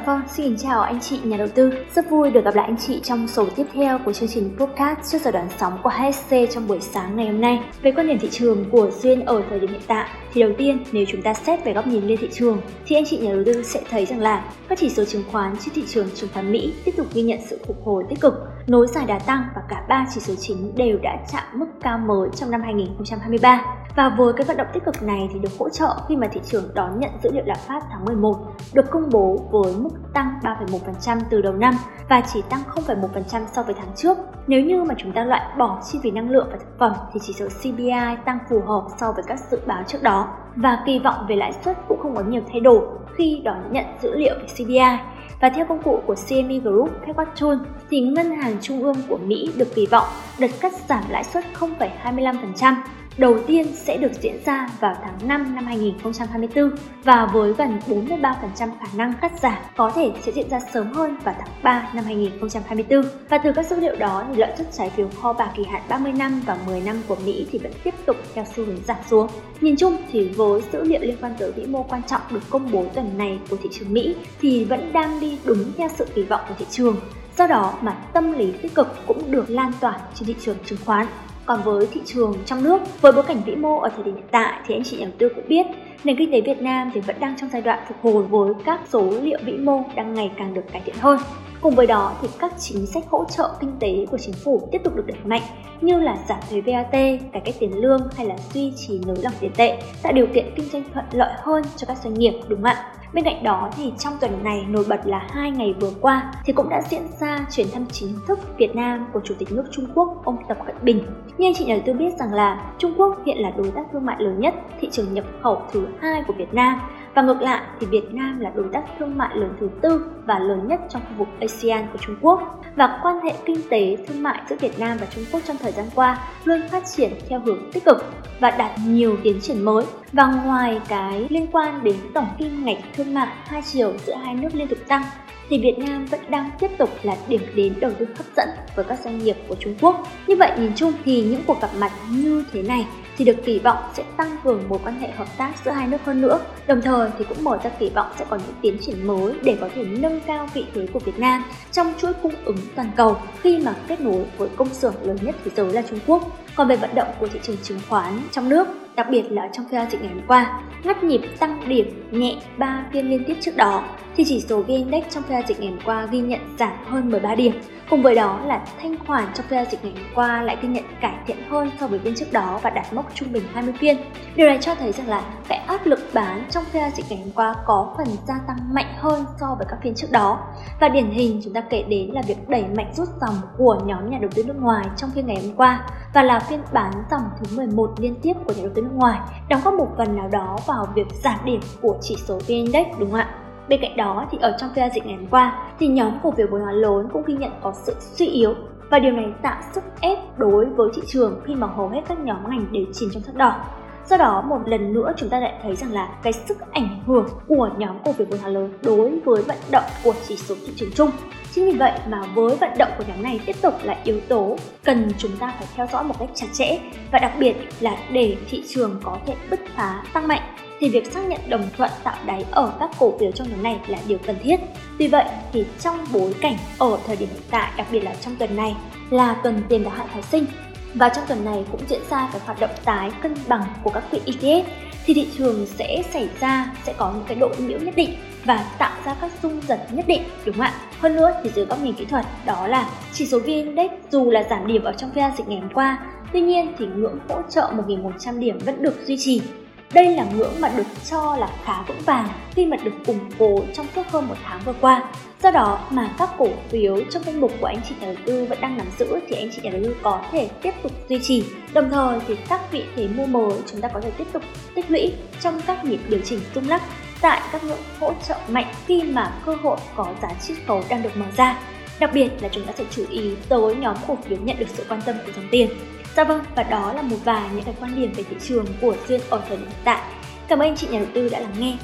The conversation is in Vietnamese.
Dạ vâng, xin chào anh chị nhà đầu tư. Rất vui được gặp lại anh chị trong số tiếp theo của chương trình podcast trước giờ đoán sóng của HSC trong buổi sáng ngày hôm nay. Về quan điểm thị trường của Duyên ở thời điểm hiện tại, thì đầu tiên nếu chúng ta xét về góc nhìn lên thị trường, thì anh chị nhà đầu tư sẽ thấy rằng là các chỉ số chứng khoán trên thị trường chứng khoán Mỹ tiếp tục ghi nhận sự phục hồi tích cực, nối dài đà tăng và cả ba chỉ số chính đều đã chạm mức cao mới trong năm 2023. Và với cái vận động tích cực này thì được hỗ trợ khi mà thị trường đón nhận dữ liệu lạm phát tháng 11 được công bố với mức tăng 3,1% từ đầu năm và chỉ tăng 0,1% so với tháng trước. Nếu như mà chúng ta loại bỏ chi phí năng lượng và thực phẩm thì chỉ số CPI tăng phù hợp so với các dự báo trước đó và kỳ vọng về lãi suất cũng không có nhiều thay đổi khi đón nhận dữ liệu về CPI. Và theo công cụ của CME Group Fed Tool thì ngân hàng trung ương của Mỹ được kỳ vọng đợt cắt giảm lãi suất 0,25% đầu tiên sẽ được diễn ra vào tháng 5 năm 2024 và với gần 43% khả năng cắt giảm có thể sẽ diễn ra sớm hơn vào tháng 3 năm 2024. Và từ các dữ liệu đó thì lợi suất trái phiếu kho bạc kỳ hạn 30 năm và 10 năm của Mỹ thì vẫn tiếp tục theo xu hướng giảm xuống. Nhìn chung thì với dữ liệu liên quan tới vĩ mô quan trọng được công bố tuần này của thị trường Mỹ thì vẫn đang đi đúng theo sự kỳ vọng của thị trường. Do đó mà tâm lý tích cực cũng được lan tỏa trên thị trường chứng khoán. Còn với thị trường trong nước, với bối cảnh vĩ mô ở thời điểm hiện tại thì anh chị nhà đầu tư cũng biết nền kinh tế Việt Nam thì vẫn đang trong giai đoạn phục hồi với các số liệu vĩ mô đang ngày càng được cải thiện hơn. Cùng với đó thì các chính sách hỗ trợ kinh tế của chính phủ tiếp tục được đẩy mạnh như là giảm thuế VAT, cải cách tiền lương hay là duy trì nới lỏng tiền tệ, tạo điều kiện kinh doanh thuận lợi hơn cho các doanh nghiệp đúng không ạ? Bên cạnh đó thì trong tuần này nổi bật là hai ngày vừa qua thì cũng đã diễn ra chuyến thăm chính thức Việt Nam của Chủ tịch nước Trung Quốc ông Tập Cận Bình. Như anh chị nhà đầu tư biết rằng là Trung Quốc hiện là đối tác thương mại lớn nhất, thị trường nhập khẩu thứ hai của Việt Nam và ngược lại thì Việt Nam là đối tác thương mại lớn thứ tư và lớn nhất trong khu vực ASEAN của Trung Quốc. Và quan hệ kinh tế, thương mại giữa Việt Nam và Trung Quốc trong thời gian qua luôn phát triển theo hướng tích cực và đạt nhiều tiến triển mới. Và ngoài cái liên quan đến tổng kim ngạch thương mại hai chiều giữa hai nước liên tục tăng, thì Việt Nam vẫn đang tiếp tục là điểm đến đầu tư hấp dẫn với các doanh nghiệp của Trung Quốc. Như vậy, nhìn chung thì những cuộc gặp mặt như thế này thì được kỳ vọng sẽ tăng cường mối quan hệ hợp tác giữa hai nước hơn nữa. Đồng thời thì cũng mở ra kỳ vọng sẽ có những tiến triển mới để có thể nâng cao vị thế của Việt Nam trong chuỗi cung ứng toàn cầu khi mà kết nối với công xưởng lớn nhất thế giới là Trung Quốc. Còn về vận động của thị trường chứng khoán trong nước, đặc biệt là trong phiên giao dịch ngày hôm qua, ngắt nhịp tăng điểm nhẹ 3 phiên liên tiếp trước đó, thì chỉ số VN Index trong phiên giao dịch ngày hôm qua ghi nhận giảm hơn 13 điểm. Cùng với đó là thanh khoản trong phiên giao dịch ngày hôm qua lại ghi nhận cải thiện hơn so với phiên trước đó và đạt mốc trung bình 20 phiên. Điều này cho thấy rằng là cái áp lực bán trong phiên giao dịch ngày hôm qua có phần gia tăng mạnh hơn so với các phiên trước đó. Và điển hình chúng ta kể đến là việc đẩy mạnh rút dòng của nhóm nhà đầu tư nước ngoài trong phiên ngày hôm qua và là phiên bán dòng thứ 11 liên tiếp của nhà đầu tư nước ngoài, đóng góp một phần nào đó vào việc giảm điểm của chỉ số VN Index đúng không ạ? Bên cạnh đó thì ở trong phiên giao dịch ngày hôm qua thì nhóm cổ phiếu vốn hóa lớn cũng ghi nhận có sự suy yếu và điều này tạo sức ép đối với thị trường khi mà hầu hết các nhóm ngành đều chìm trong sắc đỏ. Do đó một lần nữa chúng ta lại thấy rằng là cái sức ảnh hưởng của nhóm cổ phiếu vốn hóa lớn đối với vận động của chỉ số thị trường chung. Chính vì vậy mà với vận động của nhóm này tiếp tục là yếu tố cần chúng ta phải theo dõi một cách chặt chẽ và đặc biệt là để thị trường có thể bứt phá tăng mạnh thì việc xác nhận đồng thuận tạo đáy ở các cổ phiếu trong nhóm này là điều cần thiết. Tuy vậy thì trong bối cảnh ở thời điểm hiện tại, đặc biệt là trong tuần này là tuần tiền đáo hạn phái sinh và trong tuần này cũng diễn ra cái hoạt động tái cân bằng của các quỹ ETF thì thị trường sẽ xảy ra sẽ có những cái độ nhiễu nhất định và tạo ra các rung giật nhất định đúng không ạ? Hơn nữa thì dưới góc nhìn kỹ thuật đó là chỉ số VN Index dù là giảm điểm ở trong phiên dịch ngày hôm qua, tuy nhiên thì ngưỡng hỗ trợ 1.100 điểm vẫn được duy trì đây là ngưỡng mà được cho là khá vững vàng khi mà được củng cố trong suốt hơn một tháng vừa qua. Do đó mà các cổ phiếu trong danh mục của anh chị nhà đầu tư vẫn đang nắm giữ thì anh chị nhà đầu tư có thể tiếp tục duy trì. Đồng thời thì các vị thế mua mới chúng ta có thể tiếp tục tích lũy trong các nhịp điều chỉnh tung lắc tại các ngưỡng hỗ trợ mạnh khi mà cơ hội có giá chiết khấu đang được mở ra. Đặc biệt là chúng ta sẽ chú ý tới nhóm cổ phiếu nhận được sự quan tâm của dòng tiền. Dạ vâng, và đó là một vài những cái quan điểm về thị trường của riêng ở thời điểm hiện tại. Cảm ơn anh chị nhà đầu tư đã lắng nghe.